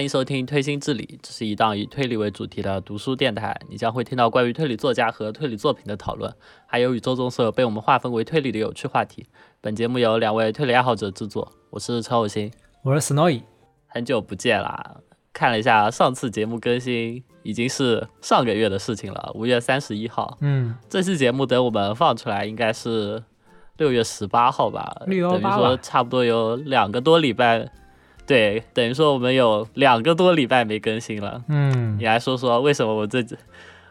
欢迎收听《推心置理》，这是一档以推理为主题的读书电台。你将会听到关于推理作家和推理作品的讨论，还有宇宙中所有被我们划分为推理的有趣话题。本节目由两位推理爱好者制作，我是陈有心，我是 Snowy。很久不见啦！看了一下上次节目更新，已经是上个月的事情了，五月三十一号。嗯，这期节目等我们放出来，应该是六月十八号吧？六幺八等于说差不多有两个多礼拜。对，等于说我们有两个多礼拜没更新了。嗯你，来说说为什么我这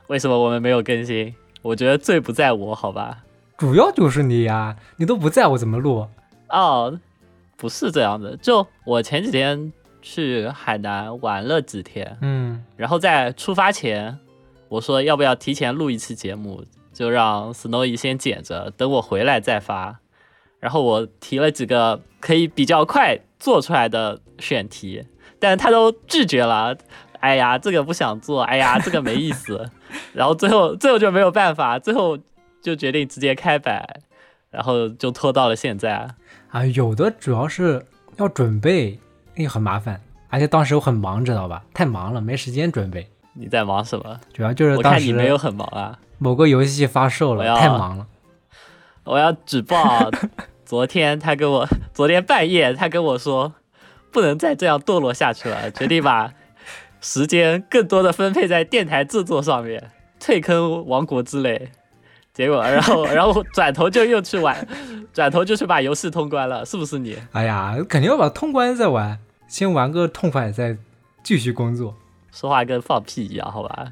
为什么我们没有更新？我觉得罪不在我，好吧？主要就是你呀，你都不在我怎么录？哦，不是这样的，就我前几天去海南玩了几天，嗯然后在出发前，我说要不要提前录一期节目，就让 Snowy 先剪着，等我回来再发。然后我提了几个可以比较快做出来的选题，但是他都拒绝了。哎呀，这个不想做，哎呀，这个没意思。然后最后最后就没有办法，最后就决定直接开摆，然后就拖到了现在。啊，有的主要是要准备，那个很麻烦，而且当时我很忙，知道吧？太忙了，没时间准备。你在忙什么？主要就是我当时看你没有很忙啊。某个游戏发售了，太忙了。我要举报，昨天他跟我，昨天半夜他跟我说，不能再这样堕落下去了，决定把时间更多的分配在电台制作上面，退坑王国之类。结果，然后，然后转头就又去玩，转头就去把游戏通关了，是不是你？哎呀，肯定要把通关再玩，先玩个痛快，再继续工作。说话跟放屁一样，好吧？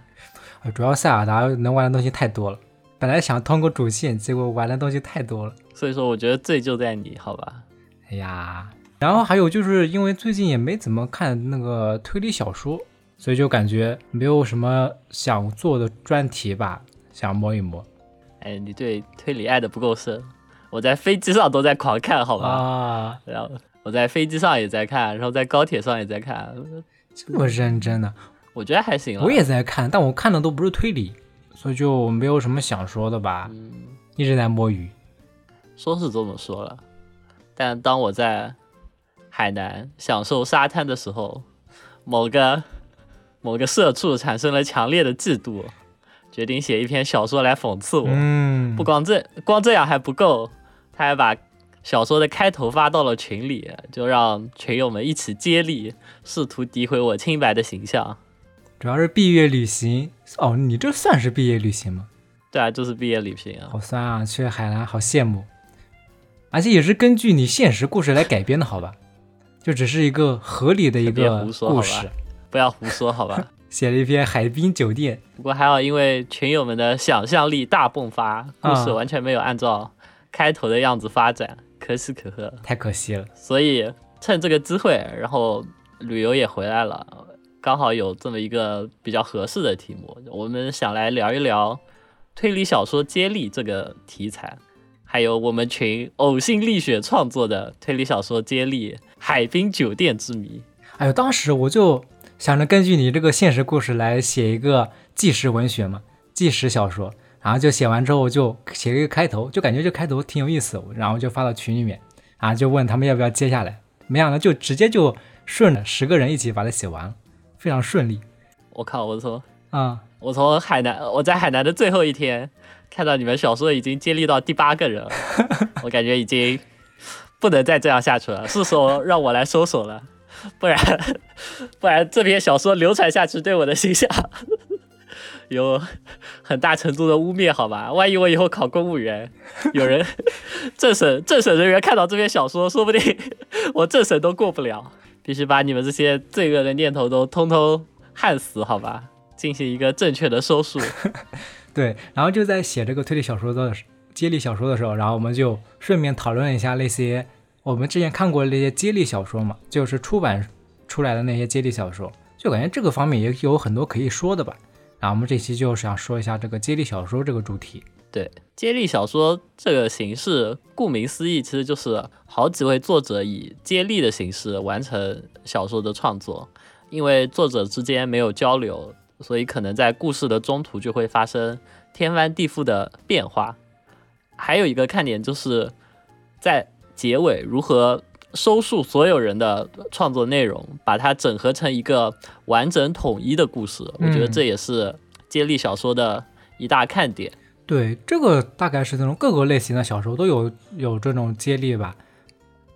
啊，主要塞尔达能玩的东西太多了，本来想通过主线，结果玩的东西太多了。所以说，我觉得罪就在你，好吧？哎呀，然后还有就是因为最近也没怎么看那个推理小说，所以就感觉没有什么想做的专题吧，想摸一摸。哎，你对推理爱的不够深，我在飞机上都在狂看，好吧？啊，然后我在飞机上也在看，然后在高铁上也在看，这么认真的，我觉得还行。我也在看，但我看的都不是推理，所以就没有什么想说的吧，嗯，一直在摸鱼。说是这么说了，但当我在海南享受沙滩的时候，某个某个社畜产生了强烈的嫉妒，决定写一篇小说来讽刺我。嗯，不光这光这样还不够，他还把小说的开头发到了群里，就让群友们一起接力，试图诋毁我清白的形象。主要是毕业旅行哦，你这算是毕业旅行吗？对啊，就是毕业旅行啊。好酸啊，去海南好羡慕，而且也是根据你现实故事来改编的，好吧？就只是一个合理的一个故事，不要胡说好吧。写了一篇海滨酒店，不过还好，因为群友们的想象力大迸发，故事啊完全没有按照开头的样子发展，可喜可贺。太可惜了。所以趁这个机会，然后旅游也回来了，刚好有这么一个比较合适的题目，我们想来聊一聊推理小说接力这个题材，还有我们群呕心沥血创作的推理小说接力《海滨酒店之谜》。哎呦，当时我就想着根据你这个现实故事来写一个纪实文学嘛，纪实小说，然后就写完之后就写一个开头，就感觉这开头挺有意思，然后就发到群里面，啊，就问他们要不要接下来，没想到就直接就顺着十个人一起把它写完了，非常顺利我靠，我从啊、我从海南，我在海南的最后一天看到你们小说已经接力到第八个人了，我感觉已经不能再这样下去了，是时候让我来收手了，不然不然这篇小说流传下去对我的形象有很大程度的污蔑，好吧？万一我以后考公务员，有人 政审政审人员看到这篇小说，说不定 我政审都过不了，必须把你们这些罪恶的念头都通通焊死，好吧？进行一个正确的收束。对，然后就在写这个推理小说的接力小说的时候，然后我们就顺便讨论一下那些我们之前看过的那些接力小说嘛，就是出版出来的那些接力小说，就感觉这个方面也有很多可以说的吧。然后我们这期就想说一下这个接力小说这个主题。对，接力小说这个形式，顾名思义，其实就是好几位作者以接力的形式完成小说的创作。因为作者之间没有交流，所以可能在故事的中途就会发生天翻地覆的变化。还有一个看点就是在结尾如何收束所有人的创作内容，把它整合成一个完整统一的故事。我觉得嗯这也是接力小说的一大看点。对，这个大概是那种各个类型的小说都有有这种接力吧。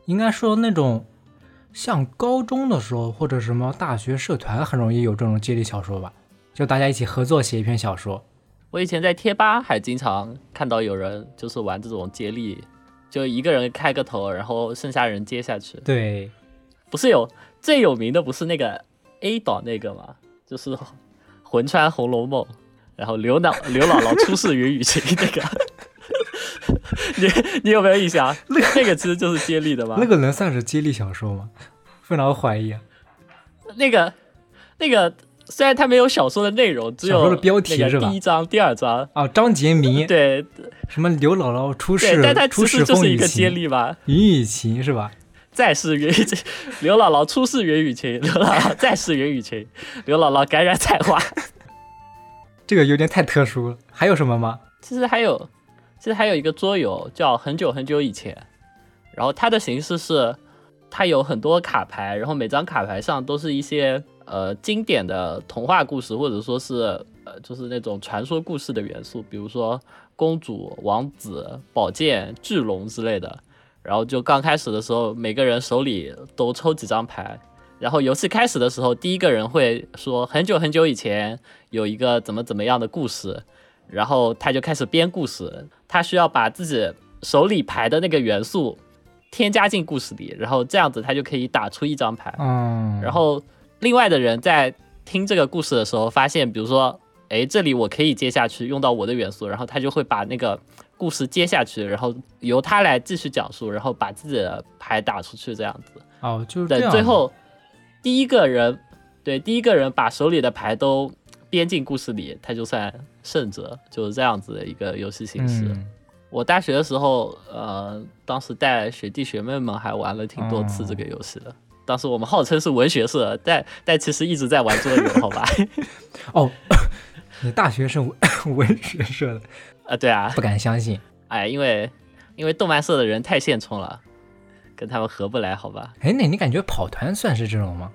应该说那种像高中的时候或者什么大学社团很容易有这种接力小说吧，就大家一起合作写一篇小说。我以前在贴吧还经常看到有人就是玩这种接力，就一个人开个头，然后剩下人接下去。对，不是有最有名的不是那个 A 岛那个吗？就是 魂穿《红楼梦》，然后刘姥 刘姥姥出世云雨晴那个，你你有没有印象？那个那个其实就是接力的吧？那个能算是接力小说吗？非常怀疑啊。那个那个虽然它没有小说的内容，只有小说的标题是吧第一章、第二章，啊，张杰明，对什么刘姥姥出对，世但它其实就是一个接，力吧。云雨情是吧？再世云雨情，刘姥姥出世云雨情，刘姥姥再世云雨情，刘姥姥感染彩花。这个有点太特殊了。还有什么吗？其实还有，其实还有一个桌游叫《很久很久以前》，然后它的形式是，它有很多卡牌，然后每张卡牌上都是一些呃经典的童话故事，或者说是呃就是那种传说故事的元素，比如说公主、王子、宝剑、巨龙之类的。然后就刚开始的时候，每个人手里都抽几张牌。然后游戏开始的时候，第一个人会说很久很久以前有一个怎么怎么样的故事，然后他就开始编故事，他需要把自己手里牌的那个元素添加进故事里，然后这样子他就可以打出一张牌。嗯，然后另外的人在听这个故事的时候，发现比如说，哎，这里我可以接下去用到我的元素，然后他就会把那个故事接下去，然后由他来继续讲述，然后把自己的牌打出去，这样子。哦，就是这等样。最后第一个人，对第一个人把手里的牌都编进故事里，他就算胜者，就是这样子的一个游戏形式。嗯，我大学的时候，呃，当时带学弟学妹们还玩了挺多次这个游戏的。当时我们号称是文学社，但但其实一直在玩桌游，好吧？哦，你大学是文 文学社的，啊，对啊，不敢相信。哎，因为因为动漫社的人太现充了，跟他们合不来，好吧？哎，那你感觉跑团算是这种吗？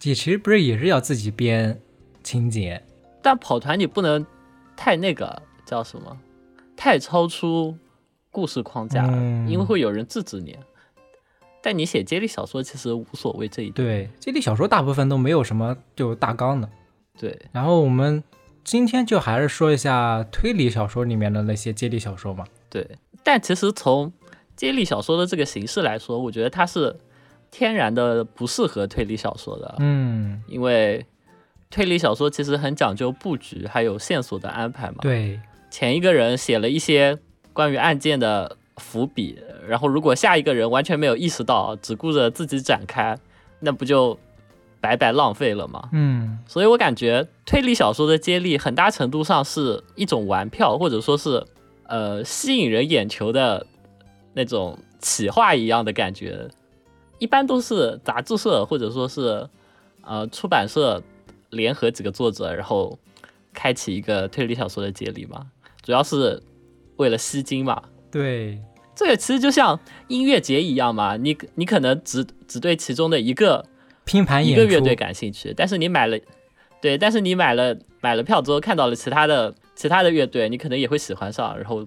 你其实不是也是要自己编情节？但跑团你不能太那个叫什么，太超出故事框架了，嗯因为会有人制止你。但你写接力小说其实无所谓这一点。对，接力小说大部分都没有什么就大纲的。对，然后我们今天就还是说一下推理小说里面的那些接力小说嘛。对，但其实从接力小说的这个形式来说，我觉得它是天然的不适合推理小说的，嗯，因为推理小说其实很讲究布局还有线索的安排嘛。对，前一个人写了一些关于案件的伏笔，然后如果下一个人完全没有意识到，只顾着自己展开，那不就白白浪费了吗？嗯，所以我感觉推理小说的接力很大程度上是一种玩票，或者说是呃吸引人眼球的那种企划一样的感觉。一般都是杂志社或者说是呃出版社联合几个作者，然后开启一个推理小说的接力嘛，主要是为了吸金嘛。对，这个其实就像音乐节一样嘛，你你可能只只对其中的一个拼盘。一个乐队感兴趣，但是你买了，对，但是你买了买了票之后，看到了其他的其他的乐队，你可能也会喜欢上，然后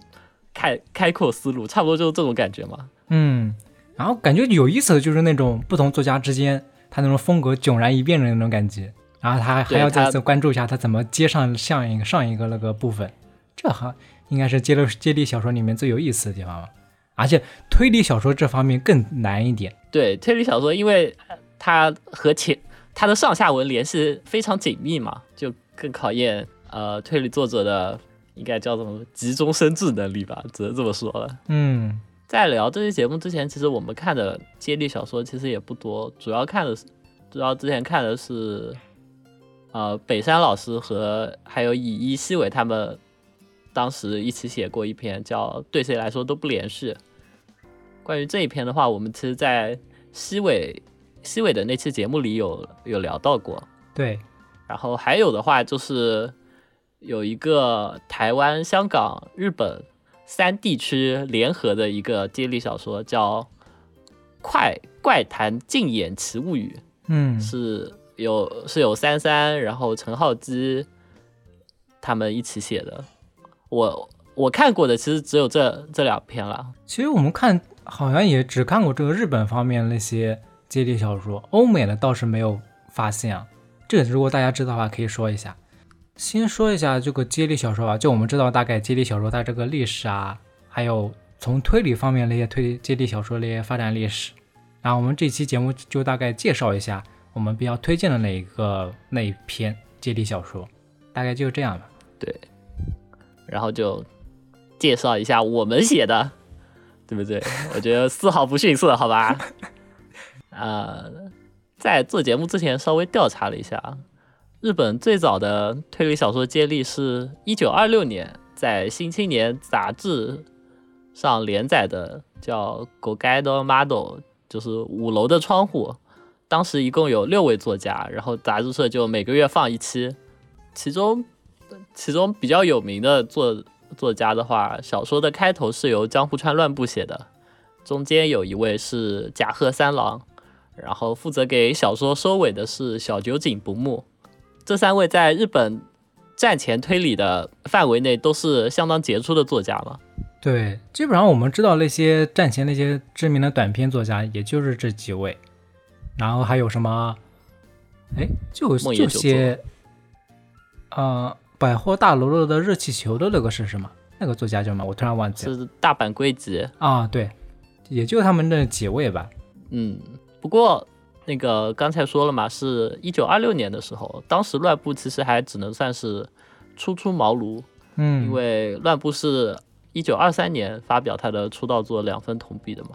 开开阔思路，差不多就是这种感觉嘛。嗯，然后感觉有意思的就是那种不同作家之间他那种风格迥然一变的那种感觉，然后他还还要再次关注一下他怎么接上上一个上一个那个部分，这哈应该是接力接力小说里面最有意思的地方吧。而且推理小说这方面更难一点。对，推理小说，因为它和前它的上下文联系非常紧密嘛，就更考验呃推理作者的应该叫什么急中生智能力吧，只能这么说了。嗯，在聊这期节目之前，其实我们看的接力小说其实也不多，主要看的是，主要之前看的是，呃，北山老师和还有以一西尾他们当时一起写过一篇叫《对谁来说都不连续》。关于这一篇的话，我们其实，在西尾西尾的那期节目里有有聊到过。对，然后还有的话就是有一个台湾、香港、日本三地区联合的一个接力小说，叫《快怪谈竞演奇物语》，嗯，是有是有三三，然后陈浩基他们一起写的。我我看过的其实只有这这两篇了。其实我们看好像也只看过这个日本方面那些接力小说，欧美的倒是没有发现啊。这个如果大家知道的话，可以说一下。先说一下这个接力小说吧，就我们知道大概接力小说它这个历史啊，还有从推理方面那些推接力小说那些发展历史。然后我们这期节目就大概介绍一下我们比较推荐的那一个那一篇接力小说，大概就这样吧。对，然后就介绍一下我们写的，对不对？我觉得丝毫不逊色，好吧？呃，在做节目之前稍微调查了一下。日本最早的推理小说接力是一九二六年在《新青年》杂志上连载的，叫《Go Gado Model》，就是五楼的窗户。当时一共有六位作家，然后杂志社就每个月放一期。其中，其中比较有名的作作家的话，小说的开头是由江户川乱步写的，中间有一位是甲贺三郎，然后负责给小说收尾的是小酒井不木。这三位在日本战前推理的范围内都是相当杰出的作家了。对，基本上我们知道那些战前那些知名的短篇作家，也就是这几位。然后还有什么？哎，就就些，呃，百货大楼楼的热气球的那个是什么？那个作家叫什么？我突然忘记了。是大阪归吉啊，对，也就他们那几位吧。嗯，不过。那个刚才说了嘛，是一九二六年的时候，当时乱步其实还只能算是初出茅庐，嗯，因为乱步是一九二三年发表他的出道作《两分铜币》的嘛，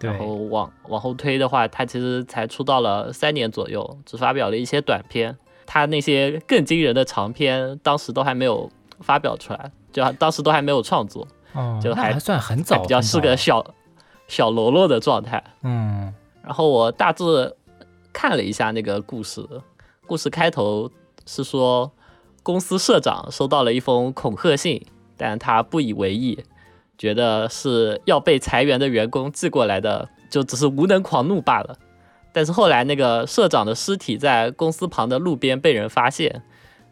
然后往往后推的话，他其实才出道了三年左右，只发表了一些短篇，他那些更惊人的长篇，当时都还没有发表出来，就当时都还没有创作，哦，就还算很早，比较是个小小喽啰的状态，嗯，然后我大致。看了一下那个故事，故事开头是说，公司社长收到了一封恐吓信，但他不以为意，觉得是要被裁员的员工寄过来的，就只是无能狂怒罢了。但是后来那个社长的尸体在公司旁的路边被人发现，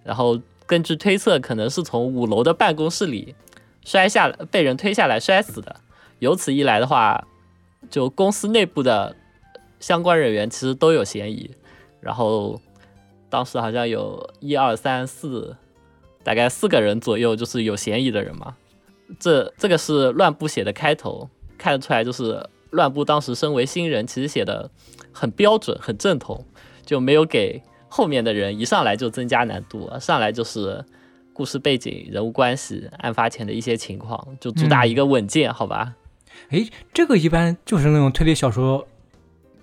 然后根据推测，可能是从五楼的办公室里摔下来，被人推下来摔死的。由此一来的话，就公司内部的。相关人员其实都有嫌疑，然后当时好像有一二三四，大概四个人左右就是有嫌疑的人嘛。这这个是乱步写的开头，看得出来就是乱步当时身为新人，其实写的很标准、很正统，就没有给后面的人一上来就增加难度，上来就是故事背景、人物关系、案发前的一些情况，就主打一个稳健，好吧？诶，这个一般就是那种推理小说。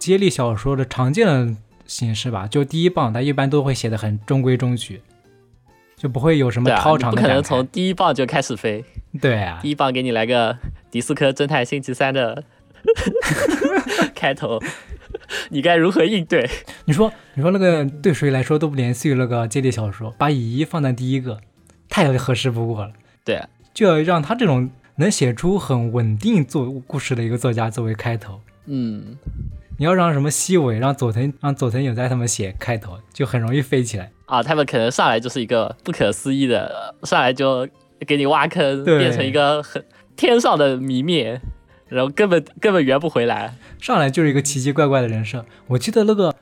接力小说的常见的形式吧，就第一棒，它一般都会写的很中规中矩，就不会有什么超长的。不可能从第一棒就开始飞。对啊，第一棒给你来个迪斯科侦探星期三的 开头，你该如何应对？你说，你说那个对谁来说都不连续那个接力小说，把乙一放在第一个，太合适不过了。对，就要让他这种能写出很稳定做故事的一个作家作为开头。嗯。你要让什么西尾，让佐藤，让佐藤有在他们写开头，就很容易飞起来啊！他们可能上来就是一个不可思议的，上来就给你挖坑，变成一个很天上的谜面，然后根本根本圆不回来，上来就是一个奇奇怪怪的人设。我记得那个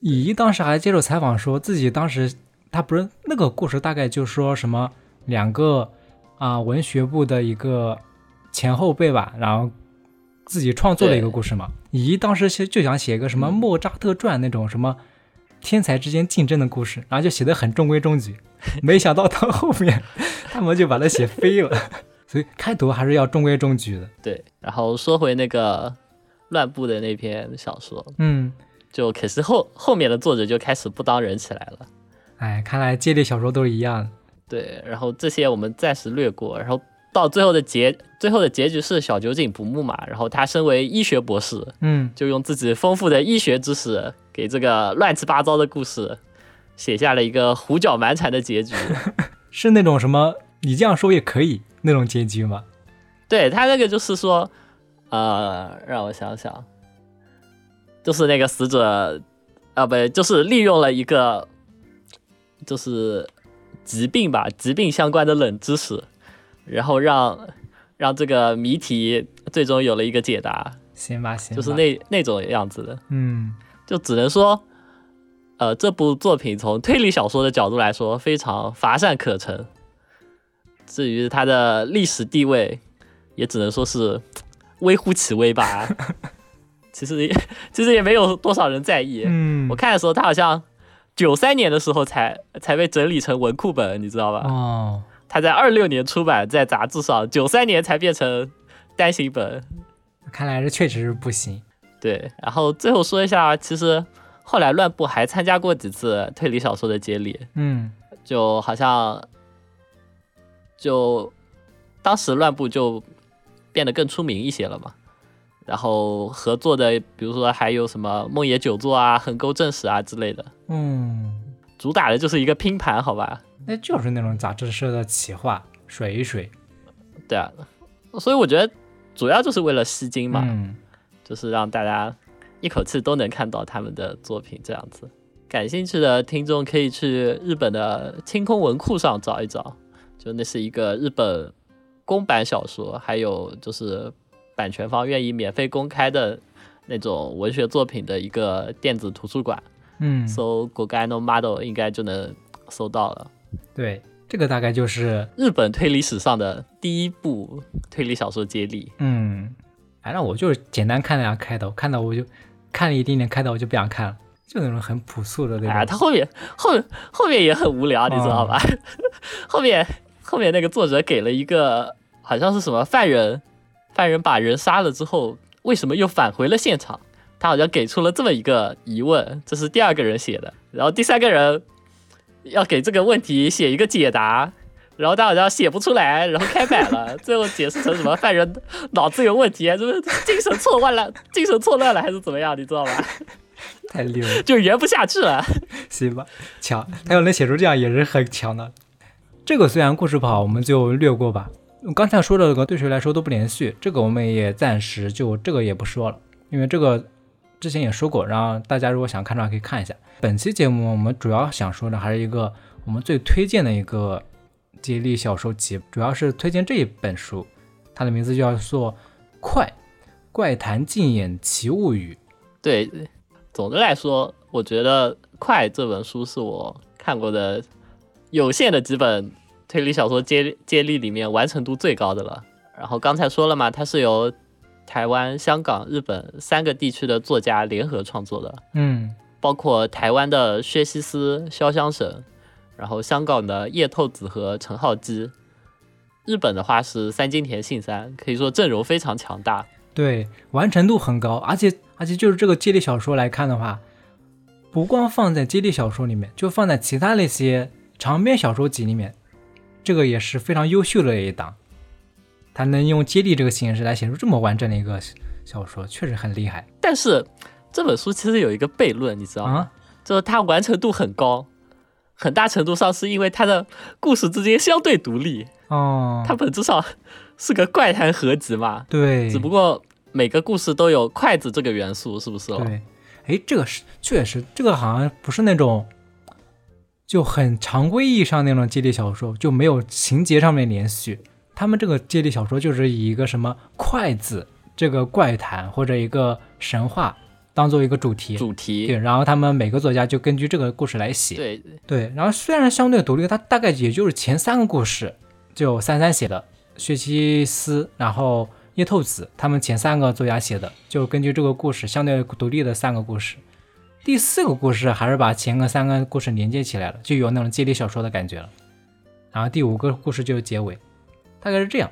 乙一当时还接受采访，说自己当时他不是那个故事，大概就说什么两个啊文学部的一个前后辈吧，然后。自己创作的一个故事嘛，咦，当时就就想写一个什么莫扎特传那种什么天才之间竞争的故事，然后就写的很中规中矩，没想到到后面 他们就把它写飞了，所以开头还是要中规中矩的。对，然后说回那个乱步的那篇小说，嗯，就可是后后面的作者就开始不当人起来了。哎，看来接力小说都是一样。对，然后这些我们暂时略过，然后。到最后的结，最后的结局是小酒井不睦嘛，然后他身为医学博士，嗯，就用自己丰富的医学知识，给这个乱七八糟的故事写下了一个胡搅蛮缠的结局，是那种什么你这样说也可以那种结局吗？对他那个就是说，呃，让我想想，就是那个死者，啊不，就是利用了一个就是疾病吧，疾病相关的冷知识，然后让让这个谜题最终有了一个解答，行吧，行吧，就是那那种样子的，嗯。就只能说，呃，这部作品从推理小说的角度来说非常乏善可陈，至于它的历史地位，也只能说是微乎其微吧。其实也其实也没有多少人在意。嗯。我看的时候，它好像九三年的时候才才被整理成文库本，你知道吧？哦，它在二六年出版在杂志上，九三年才变成单行本。看来这确实是不行。对，然后最后说一下，其实后来乱步还参加过几次推理小说的接力，嗯就好像就当时乱步就变得更出名一些了嘛。然后合作的，比如说还有什么梦野久作啊、横沟正史啊之类的，嗯，主打的就是一个拼盘，好吧？那就是那种杂志社的企划，水一水对啊，所以我觉得主要就是为了吸睛嘛，嗯就是让大家一口气都能看到他们的作品这样子。感兴趣的听众可以去日本的清空文库上找一找，就那是一个日本公版小说，还有就是版权方愿意免费公开的那种文学作品的一个电子图书馆，嗯，搜 Gogano Model 应该就能搜到了。对，这个大概就是日本推理史上的第一部推理小说接力，嗯，反正我就是简单看了下开头，看到我就看了一点点开头，我就不想看了，就那种很朴素的那种。哎，他后面后后面也很无聊，你知道吧？后面后面那个作者给了一个好像是什么犯人，犯人把人杀了之后，为什么又返回了现场？他好像给出了这么一个疑问，这是第二个人写的，然后第三个人要给这个问题写一个解答。然后他好像写不出来，然后开摆了，最后解释成什么犯人脑子有问题，就是精神错乱了，精神错乱了还是怎么样，你知道吧？太溜了，就圆不下去了。行吧，强，他要能写出这样也是很强的。这个虽然故事不好，我们就略过吧。刚才说的这个对谁来说都不连续，这个我们也暂时就这个也不说了，因为这个之前也说过，然后大家如果想看的话可以看一下。本期节目我们主要想说的还是一个我们最推荐的一个接力小说集，主要是推荐这一本书，它的名字叫做《快怪谈禁演奇物语》。对，总的来说，我觉得《快》这本书是我看过的有限的几本推理小说接接力里面完成度最高的了。然后刚才说了嘛，它是由台湾、香港、日本三个地区的作家联合创作的，嗯包括台湾的薛西斯、潇湘神，然后香港的叶透子和陈浩基，日本的话是三津田信三，可以说阵容非常强大。对，完成度很高，而且而且就是这个接力小说来看的话，不光放在接力小说里面，就放在其他那些长篇小说集里面，这个也是非常优秀的一档。他能用接力这个形式来写出这么完整的一个小说，确实很厉害但是这本书其实有一个悖论，你知道吗？啊！就是它完成度很高，很大程度上是因为它的故事之间相对独立，哦，它本质上是个怪谈合集嘛，对，只不过每个故事都有筷子这个元素，是不是？对，哎，这个是确实，这个好像不是那种就很常规意义上那种接力小说，就没有情节上面连续。他们这个接力小说就是以一个什么筷子这个怪谈或者一个神话当做一个主题，主题。对，然后他们每个作家就根据这个故事来写，对。对，然后虽然相对独立，它大概也就是前三个故事就三三写的，薛西斯，然后叶透子他们前三个作家写的，就根据这个故事相对独立的三个故事。第四个故事还是把前个三个故事连接起来了，就有那种接力小说的感觉了。然后第五个故事就是结尾，大概是这样，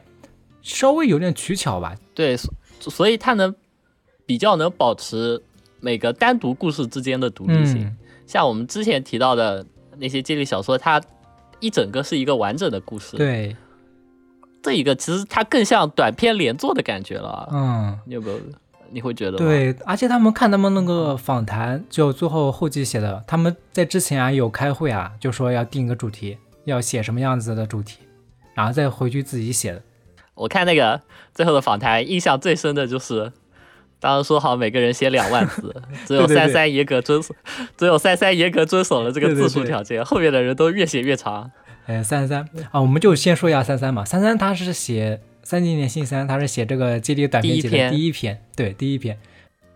稍微有点取巧吧。对，所所以它能比较能保持每个单独故事之间的独立性。嗯，像我们之前提到的那些接力小说，它一整个是一个完整的故事，对，这一个其实它更像短篇连作的感觉了。嗯。你有没有？你会觉得？对，而且他们看他们那个访谈，就最后后记写的，他们在之前啊有开会啊，就说要定一个主题，要写什么样子的主题，然后再回去自己写的。我看那个最后的访谈，印象最深的就是当时说好每个人写两万字，只有三三严格遵守，只有三三严格遵守了这个字数对条件，后面的人都越写越长。哎，三三啊，我们就先说一下三三嘛。三三他是写三今年新三，他是写这个接力短篇集的第一篇第一篇，对，第一篇。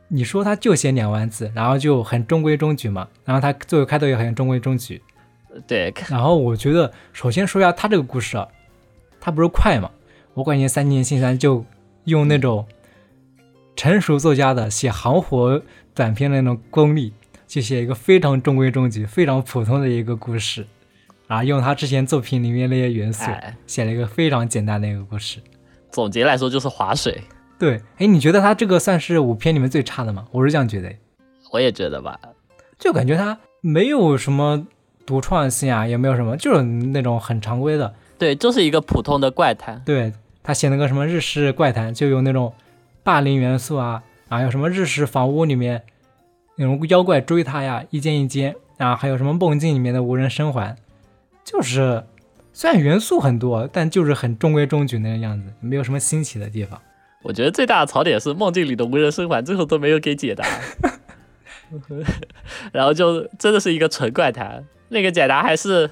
你说他就写两万字，然后就很中规中矩嘛，然后他最后开头也很中规中矩。对，然后我觉得，首先说一下他这个故事啊，他不是快吗，我感觉三年新三就用那种成熟作家的写行活短篇的那种功力，去写一个非常中规中矩、非常普通的一个故事，然后用他之前作品里面那些元素，哎，写了一个非常简单的一个故事。总结来说就是划水，对，哎，你觉得他这个算是五篇里面最差的吗？我是这样觉得，我也觉得吧。就感觉他没有什么独创性啊，也没有什么，就是那种很常规的。对，就是一个普通的怪谈。对他写那个什么日式怪谈，就有那种霸凌元素啊，啊有什么日式房屋里面那种妖怪追他呀，一间一间，啊还有什么梦境里面的无人生还，就是虽然元素很多，但就是很中规中矩那个样子，没有什么新奇的地方。我觉得最大的槽点是梦境里的无人生还，最后都没有给解答 然后就真的是一个纯怪谈。那个解答还是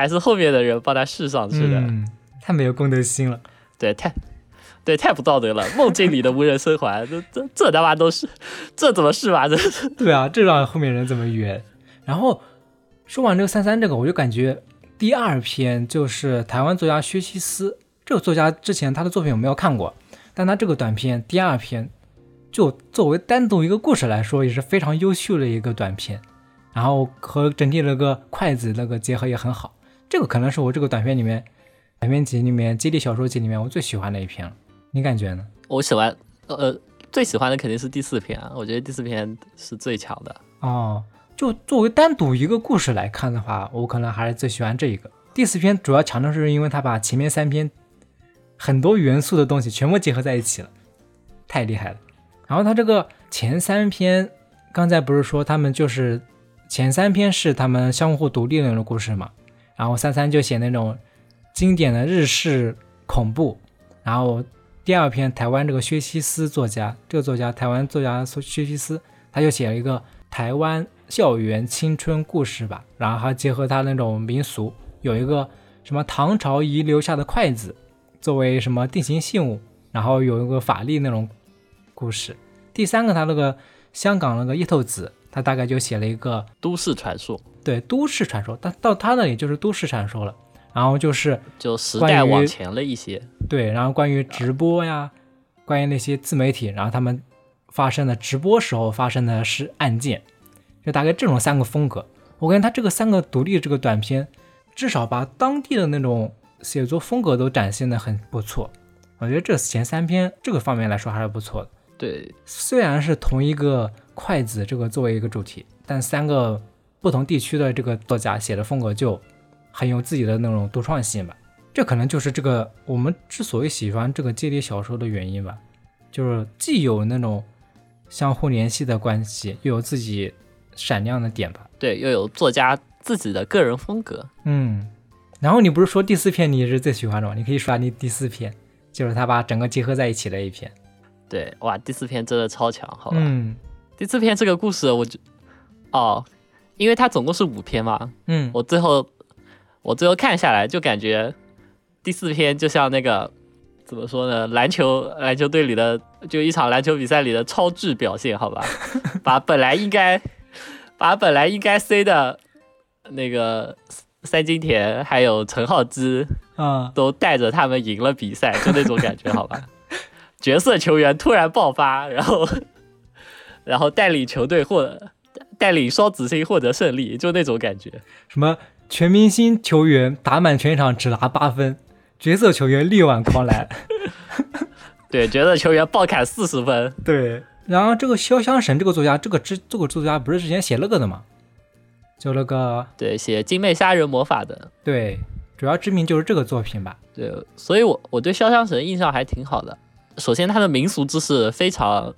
还是后面的人帮他试上去的，嗯，太没有公德心了。对，太对太不道德了。梦境里的无人生还，这这这他妈都是，这怎么是吧？这对啊，这让后面人怎么圆？然后说完这个三三这个，我就感觉第二篇就是台湾作家薛西斯这个作家之前他的作品我没有看过，但他这个短篇第二篇就作为单独一个故事来说也是非常优秀的一个短片，然后和整体那个筷子那个结合也很好。这个可能是我这个短篇里面短篇集里面接力小说集里面我最喜欢的一篇了，你感觉呢？我喜欢，呃，最喜欢的肯定是第四篇啊，我觉得第四篇是最强的。哦，就作为单独一个故事来看的话，我可能还是最喜欢这一个。第四篇主要强调是因为它把前面三篇很多元素的东西全部结合在一起了，太厉害了。然后它这个前三篇，刚才不是说他们就是前三篇是他们相互独立的那种故事嘛？然后三三就写那种经典的日式恐怖，然后第二篇台湾这个薛西斯作家，这个作家台湾作家薛西斯，他就写了一个台湾校园青春故事吧，然后还结合他那种民俗，有一个什么唐朝遗留下的筷子作为什么定情信物，然后有一个法力那种故事。第三个他那个香港那个叶透子，他大概就写了一个都市传说，对都市传说，但到他那里就是都市传说了，然后就是就时代往前了一些。对，然后关于直播呀，关于那些自媒体，然后他们发生的直播时候发生的是案件，就大概这种三个风格。我感觉他这个三个独立这个短片，至少把当地的那种写作风格都展现的很不错。我觉得这前三篇这个方面来说还是不错的。对，虽然是同一个筷子这个作为一个主题，但三个不同地区的这个作家写的风格就很有自己的那种独创性吧。这可能就是这个我们之所以喜欢这个接力小说的原因吧，就是既有那种相互联系的关系，又有自己闪亮的点吧。对，又有作家自己的个人风格。嗯，然后你不是说第四篇你是最喜欢的吗？你可以说你第四篇，就是他把整个结合在一起的一篇。对，哇，第四篇真的超强，好吧？嗯第四篇这个故事，我就哦，因为它总共是五篇嘛，嗯，我最后我最后看下来就感觉第四篇就像那个怎么说呢，篮球篮球队里的就一场篮球比赛里的超智表现，好吧，把本来应该把本来应该 C 的那个三金田还有陈浩之啊、都带着他们赢了比赛，就那种感觉，好吧？角色球员突然爆发，然后然后带领球队获带领双子星获得胜利，就那种感觉。什么全明星球员打满全场只拿八分，角色球员力挽狂澜。对，角色球员爆砍四十分，对，然后这个潇湘神这个作家，这个之这个作家不是之前写那个的吗？就那个对，写精魅杀人魔法的，对，主要知名就是这个作品吧。对，所以我我对潇湘神印象还挺好的。首先，他的民俗知识非常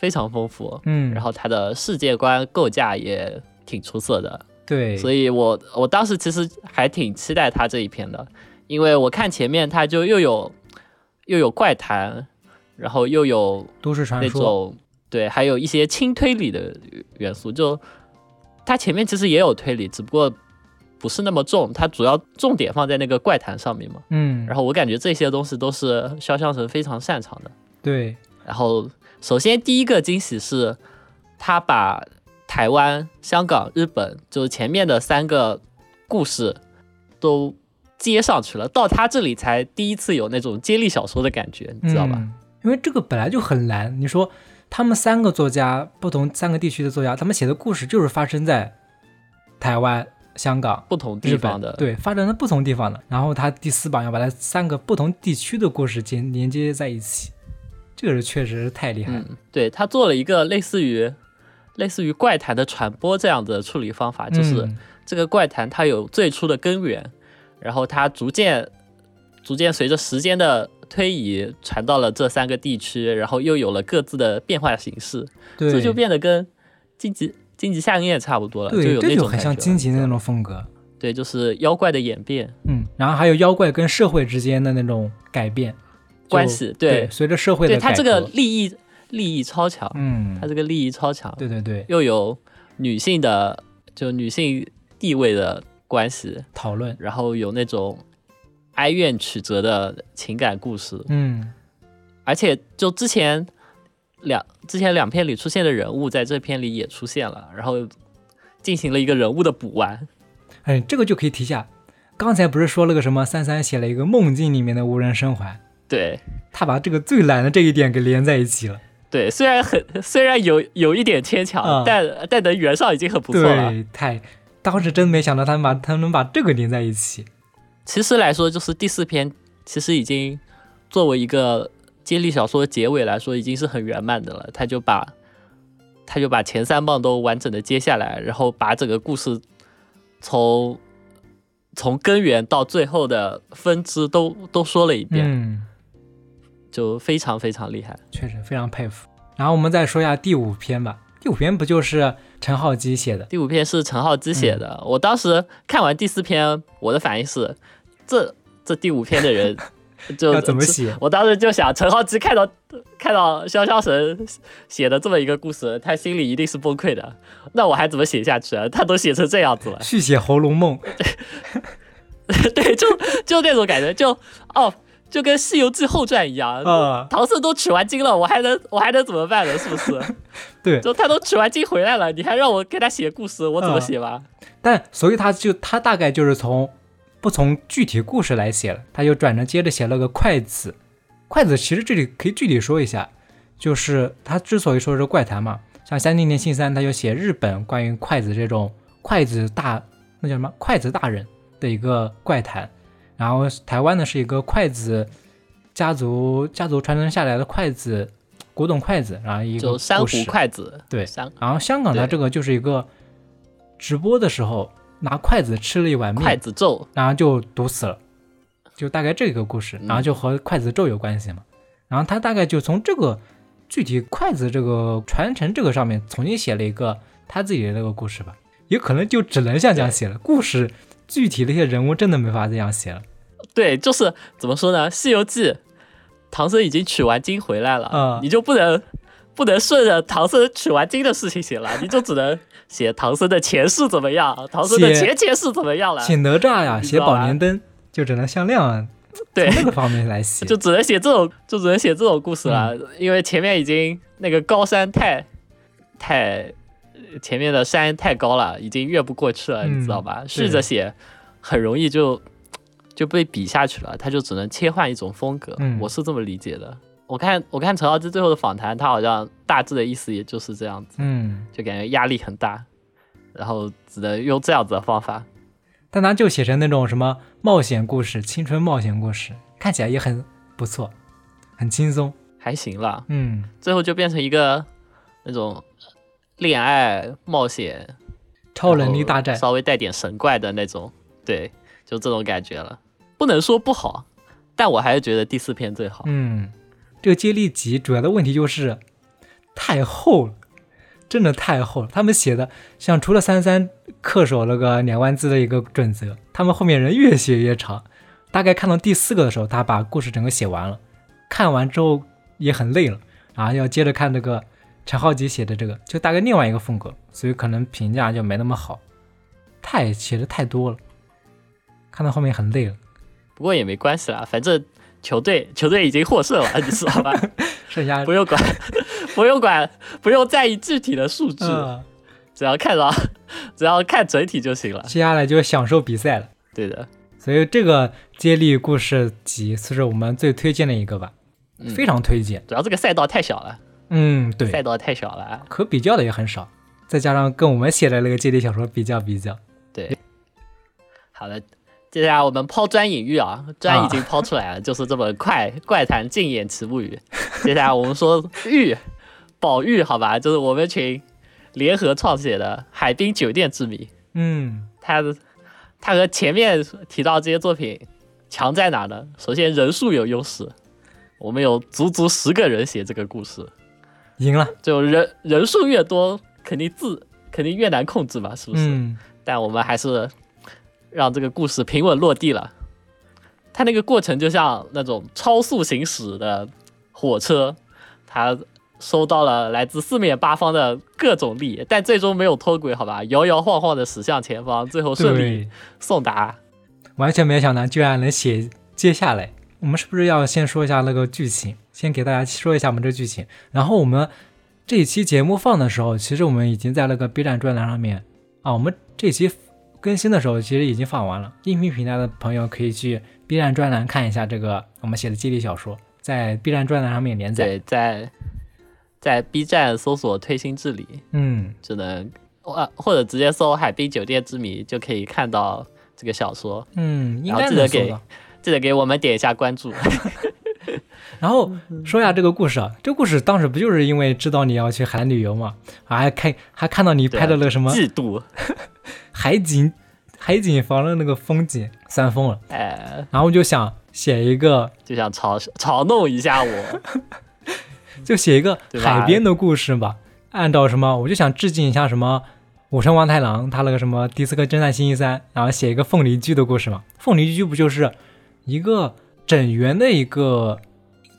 非常丰富，嗯，然后它的世界观构架也挺出色的，对，所以我我当时其实还挺期待它这一篇的，因为我看前面它就又有又有怪谈，然后又有都市传说，那种对，还有一些轻推理的元素。就它前面其实也有推理，只不过不是那么重，它主要重点放在那个怪谈上面嘛。嗯，然后我感觉这些东西都是肖像神非常擅长的。对，然后首先第一个惊喜是，他把台湾、香港、日本，就是前面的三个故事都接上去了，到他这里才第一次有那种接力小说的感觉，你知道吧？嗯因为这个本来就很难。你说他们三个作家，不同三个地区的作家，他们写的故事就是发生在台湾、香港、不同地方的，对，发生在不同地方的。然后他第四版要把它三个不同地区的故事接连接在一起，这个是确实是太厉害了。嗯，对他做了一个类似于类似于怪谈的传播这样的处理方法，就是嗯这个怪谈它有最初的根源，然后它逐渐逐渐随着时间的推移传到了这三个地区，然后又有了各自的变化形式，对，这就变得跟荆棘荆棘夏夜差不多了，就对，有这就很像那种感觉荆棘的那种风格。对，就是妖怪的演变嗯，然后还有妖怪跟社会之间的那种改变就关系，对，对，随着社会的对他这个利益利益超强，嗯他，这个利益超强，对对对，又有女性的就女性地位的关系，讨论，然后有那种哀怨曲折的情感故事，嗯而且就之前两之前两篇里出现的人物，在这篇里也出现了，然后进行了一个人物的补完。哎，这个就可以提下。刚才不是说了个什么三三写了一个梦境里面的无人生还，对他把这个最懒的这一点给连在一起了。对，虽然很虽然有有一点牵强，啊但但能圆上已经很不错了。对，太，当时真没想到他们把他能把这个连在一起。其实来说，就是第四篇，其实已经作为一个接力小说结尾来说，已经是很圆满的了。他就把他就把前三棒都完整的接下来，然后把整个故事从从根源到最后的分支都都说了一遍，嗯，就非常非常厉害。确实非常佩服。然后我们再说一下第五篇吧。第五篇不就是陈浩基写的？第五篇是陈浩基写的，我当时看完第四篇，我的反应是，这这第五篇的人 就要怎么写？我当时就想，陈浩基看到看到潇潇神写的这么一个故事，他心里一定是崩溃的。那我还怎么写下去啊？他都写成这样子了，续写《红楼梦》。对，就就那种感觉，就哦，就跟《西游记后传》一样，啊，唐僧都取完经了，我还能我还能怎么办呢？是不是？对。就他都取完经回来了，你还让我给他写故事，我怎么写吧？但所以他就他大概就是从不从具体故事来写了，他就转着接着写了个筷子。筷子其实这里可以具体说一下，就是他之所以说是怪谈嘛，像三零年信三，他就写日本关于筷子这种筷子大那叫什么筷子大人的一个怪谈，然后台湾呢是一个筷子家族家族传承下来的筷子古董筷子，然后一个就珊瑚筷子，对然后香港的这个就是一个直播的时候拿筷子吃了一碗筷面，子咒，然后就毒死了，就大概这个故事，嗯然后就和筷子咒有关系嘛。然后他大概就从这个具体筷子这个传承这个上面重新写了一个他自己的那个故事吧，也可能就只能像这样写了。故事具体的一些人物真的没法这样写了。对，就是怎么说呢，《西游记》唐僧已经取完经回来了，嗯你就不能不能顺着唐僧取完经的事情写了，你就只能写唐僧的前世怎么样，唐僧的前前世怎么样了，写哪吒呀，写宝莲灯，就只能向亮对从，那个方面来写。就只能写这种，就只能写这种故事了，因为前面已经那个高山太太前面的山太高了，已经越不过去了，嗯你知道吧？试着写很容易就就被比下去了，他就只能切换一种风格，嗯我是这么理解的。我看我看陈浩之最后的访谈，他好像大致的意思也就是这样子，嗯，就感觉压力很大，然后只能用这样子的方法。但他就写成那种什么冒险故事、青春冒险故事，看起来也很不错，很轻松。还行啦，嗯，最后就变成一个那种恋爱冒险超能力大战，稍微带点神怪的那种，对，就这种感觉了。不能说不好，但我还是觉得第四篇最好。嗯，这个接力集主要的问题就是太厚了，真的太厚了。他们写的像除了三三恪守那个两万字的一个准则，他们后面人越写越长。大概看到第四个的时候，他把故事整个写完了。看完之后，也很累了，然后要接着看这个陈浩吉写的这个，就大概另外一个风格，所以可能评价就没那么好，太写的太多了，看到后面很累了。不过也没关系啦，反正球队球队已经获胜了，你知道吧？剩下不用管，不用管，不用在意具体的数字，嗯，只要看到，只要看整体就行了。接下来就享受比赛了。对的，所以这个接力故事集是我们最推荐的一个吧，嗯非常推荐。主要这个赛道太小了，嗯，对赛，道太小了。可比较的也很少，再加上跟我们写的那个接力小说比较比较，对，好的，接下来我们抛砖引玉啊，砖已经抛出来了，就是这本快怪谈禁言奇物语。接下来我们说玉，宝玉，好吧，就是我们群联合创写的《海滨酒店之谜》。嗯，它的它和前面提到这些作品强在哪呢？首先人数有优势，我们有足足十个人写这个故事，赢了。就人人数越多，肯定字肯定越难控制嘛，是不是？嗯，但我们还是让这个故事平稳落地了。它那个过程就像那种超速行驶的火车，它收到了来自四面八方的各种力，但最终没有脱轨，好吧，摇摇晃晃的驶向前方，最后顺利，送达。完全没想到居然能写接下来。我们是不是要先说一下那个剧情？先给大家说一下我们这剧情。然后我们这一期节目放的时候，其实我们已经在那个 B 站专栏上面啊，我们这期更新的时候其实已经放完了。音频平台的朋友可以去 B 站专栏看一下这个我们写的激励小说，在 B 站专栏上面连载。对，在在 B 站搜索“推心置理嗯”，只能，呃，或者直接搜“海滨酒店之谜”就可以看到这个小说。嗯，应该记得给。记得给我们点一下关注。然后说一下这个故事啊，这个故事当时不就是因为知道你要去海南旅游嘛，还看还看到你拍的那个什么嫉妒，海景海景房的那个风景，三疯了。哎，然后我就想写一个，就想嘲嘲弄一下我。就写一个海边的故事吧。按照什么，我就想致敬一下什么武神王太郎他那个什么迪斯科侦探星期三，然后写一个凤梨居的故事嘛。凤梨居不就是一个整圆的一个，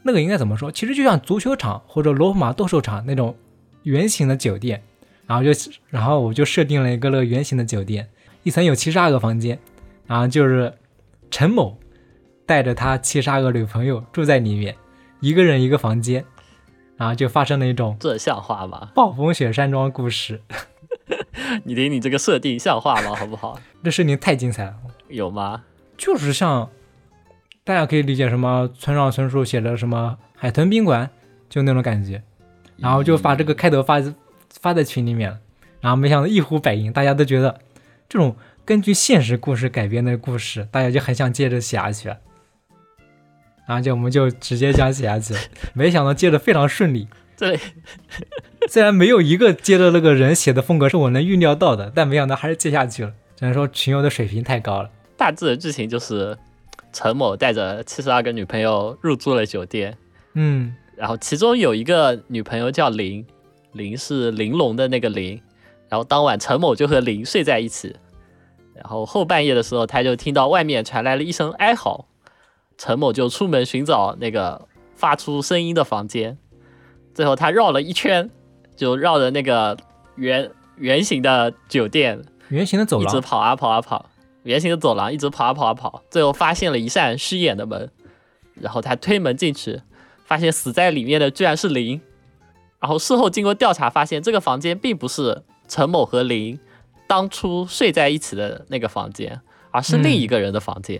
那个应该怎么说？其实就像足球场或者罗马斗兽场那种圆形的酒店。然后就然后我就设定了一个那个圆形的酒店，一层有七十二个房间，然后就是陈某带着他七十二个女朋友住在里面，一个人一个房间，然后就发生了一种这像话吗？暴风雪山庄故事。你听你这个设定像话吗？好不好？这设定太精彩了，有吗？就是像大家可以理解什么村上春树写的什么海豚宾馆，就那种感觉。然后就把这个开头发发在群里面了，然后没想到一呼百应，大家都觉得这种根据现实故事改编的故事，大家就很想接着写下去了。然后就我们就直接这样写下去了，没想到接的非常顺利。这里 虽然没有一个接的那个人写的风格是我能预料到的，但没想到还是接下去了。只能说群友的水平太高了。大致的剧情就是陈某带着七十二个女朋友入住了酒店，嗯然后其中有一个女朋友叫玲，玲是玲珑的那个玲。然后当晚陈某就和玲睡在一起，然后后半夜的时候，他就听到外面传来了一声哀嚎，陈某就出门寻找那个发出声音的房间，最后他绕了一圈，就绕着那个圆圆形的酒店圆形的走廊，一直跑啊跑啊跑，圆形的走廊一直跑啊跑啊跑，最后发现了一扇虚掩的门，然后他推门进去，发现死在里面的居然是林。然后事后经过调查，发现这个房间并不是陈某和林当初睡在一起的那个房间，而是另一个人的房间。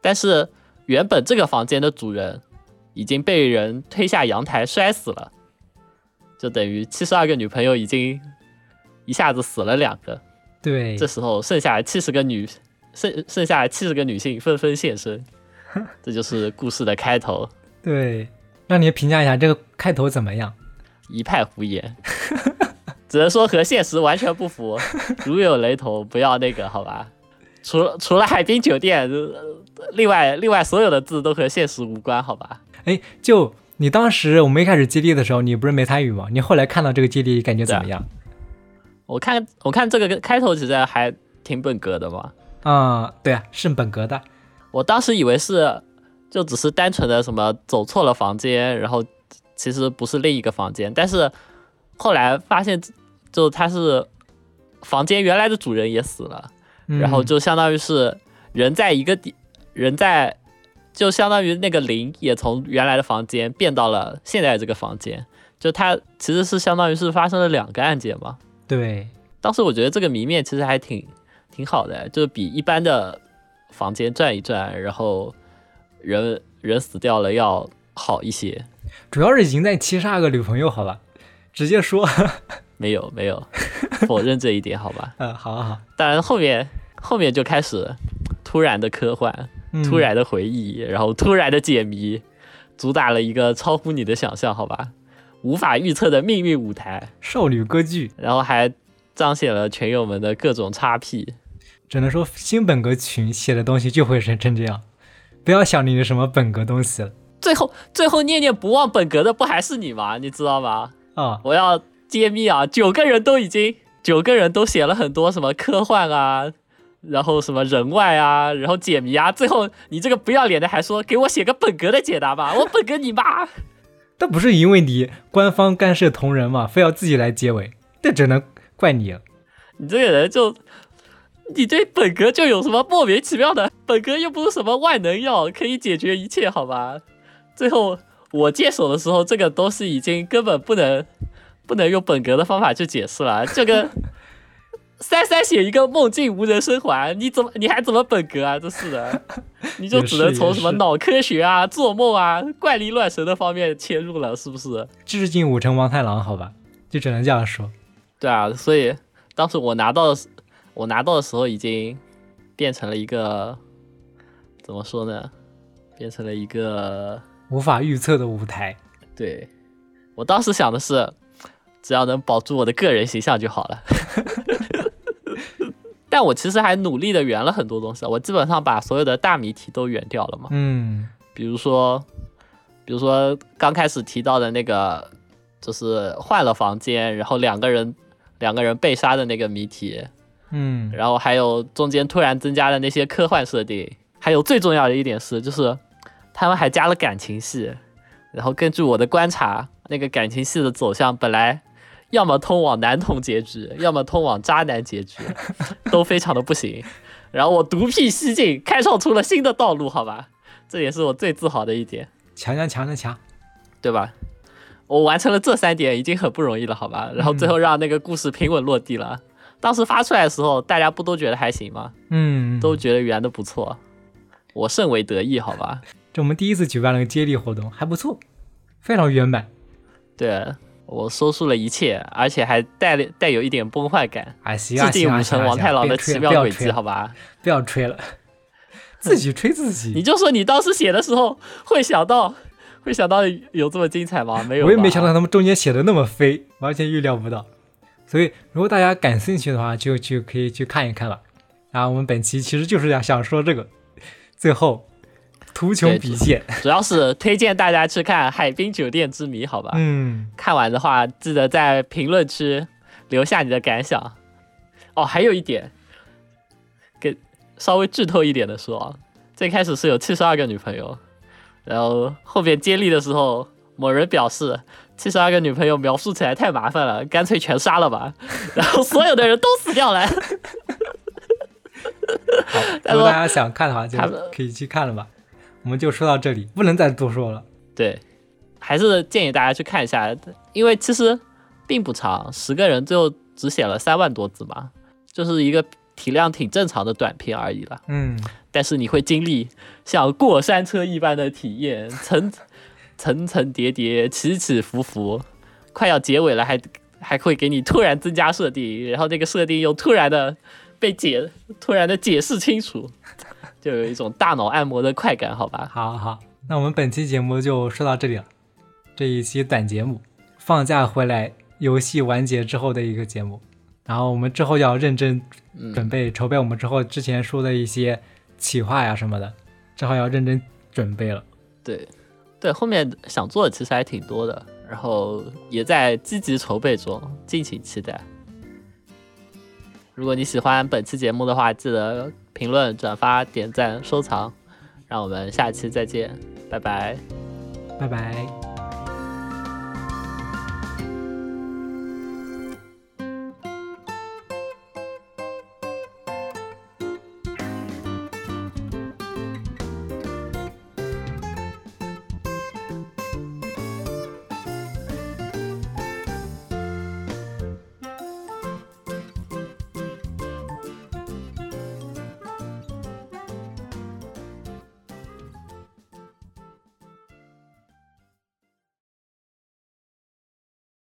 但是原本这个房间的主人已经被人推下阳台摔死了，就等于七十二个女朋友已经一下子死了两个。对，这时候剩下七十个女剩剩下七十个女性纷纷现身，这就是故事的开头，对，那你评价一下这个开头怎么样？一派胡言，只能说和现实完全不符，如有雷同，不要那个好吧？除了除了海滨酒店，呃另外另外所有的字都和现实无关，好吧？哎，就你当时我们一开始接力的时候，你不是没参与吗？你后来看到这个接力感觉怎么样？我看我看这个开头其实还挺本格的嘛，嗯、对啊，是本格的。我当时以为是就只是单纯的什么走错了房间，然后其实不是另一个房间，但是后来发现，就他是房间原来的主人也死了，然后嗯就相当于是人在一个地，人在就相当于那个灵也从原来的房间变到了现在这个房间，就它其实是相当于是发生了两个案件嘛。对，当时我觉得这个谜面其实还挺挺好的，就是比一般的房间转一转，然后人人死掉了要好一些。主要是赢在七十二个女朋友，好吧，直接说，没有没有，否认这一点，好吧。嗯，好好好，当然后面后面就开始突然的科幻，嗯。突然的回忆，然后突然的解谜，主打了一个超乎你的想象，好吧，无法预测的命运舞台，少女歌剧，然后还彰显了全友们的各种叉 P。只能说新本格群写的东西就会成成这样，不要想你的什么本格东西了最后最后念念不忘本格的不还是你吗？你知道吗？啊。我要揭秘啊，九个人都已经九个人都写了很多什么科幻啊。然后什么人外啊，然后解谜啊，最后你这个不要脸的还说给我写个本格的解答吧，我本格你妈！但不是因为你官方干涉同人嘛，非要自己来结尾，这只能怪你了。你这个人就，你对本格就有什么莫名其妙的？本格又不是什么万能药，可以解决一切，好吧？最后我接手的时候，这个东西已经根本不能不能用本格的方法去解释了，这个。三三写一个梦境无人生还，你怎么你还怎么本格啊？这是的，你就只能从什么脑科学啊、做梦啊、怪力乱神的方面切入了，是不是？致敬武城王太郎，好吧，就只能这样说。对啊，所以当时我拿到的时我拿到的时候已经变成了一个怎么说呢？变成了一个无法预测的舞台，对我当时想的是，只要能保住我的个人形象就好了。但我其实还努力的圆了很多东西，我基本上把所有的大谜题都圆掉了嘛。嗯比如说，比如说刚开始提到的那个，就是换了房间，然后两个人两个人被杀的那个谜题，嗯然后还有中间突然增加的那些科幻设定，还有最重要的一点是，就是他们还加了感情戏。然后根据我的观察，那个感情戏的走向本来要么通往男同结局，要么通往渣男结局，都非常的不行。然后我独辟蹊径，开创出了新的道路，好吧，这也是我最自豪的一点，强强强强强，对吧？我完成了这三点已经很不容易了，好吧？然后最后让那个故事平稳落地了。当时发出来的时候，大家不都觉得还行吗？嗯，都觉得圆的不错，我甚为得意，好吧？这我们第一次举办了个接力活动，还不错，非常圆满。对我收束了一切，而且还带了带有一点崩坏感，哎，行啊致敬武行啊行啊，城王太郎的奇妙轨迹，好吧？不要吹了，自己吹自己。你就说你当时写的时候会想到，会想到有这么精彩吗？没有，我也没想到。他们中间写的那么飞，完全预料不到。所以，如果大家感兴趣的话，就就可以去看一看了。然后我们本期其实就是想想说这个，最后图穷匕见。主要是推荐大家去看《海滨酒店之谜》，好吧？嗯，看完的话，记得在评论区留下你的感想。哦，还有一点，给稍微剧透一点的说啊，最开始是有七十二个女朋友，然后后面接力的时候，某人表示七十二个女朋友描述起来太麻烦了，干脆全杀了吧，然后所有的人都死掉了。如果大家想看的话，就可以去看了吧。我们就说到这里，不能再多说了。对，还是建议大家去看一下，因为其实并不长，十个人最后只写了三万多字嘛，就是一个体量挺正常的短片而已了。嗯，但是你会经历像过山车一般的体验，层层层叠叠，起起伏伏，快要结尾了还还会给你突然增加设定，然后那个设定又突然的被解，突然的解释清楚，就有一种大脑按摩的快感，好吧？好好，那我们本期节目就说到这里了。这一期短节目，放假回来游戏完结之后的一个节目。然后我们之后要认真准备筹备我们之后之前说的一些企划呀什么的，之后要认真准备了。对，对，后面想做的其实还挺多的，然后也在积极筹备中，敬请期待。如果你喜欢本期节目的话，记得评论、转发、点赞、收藏。让我们下期再见，拜拜。拜拜。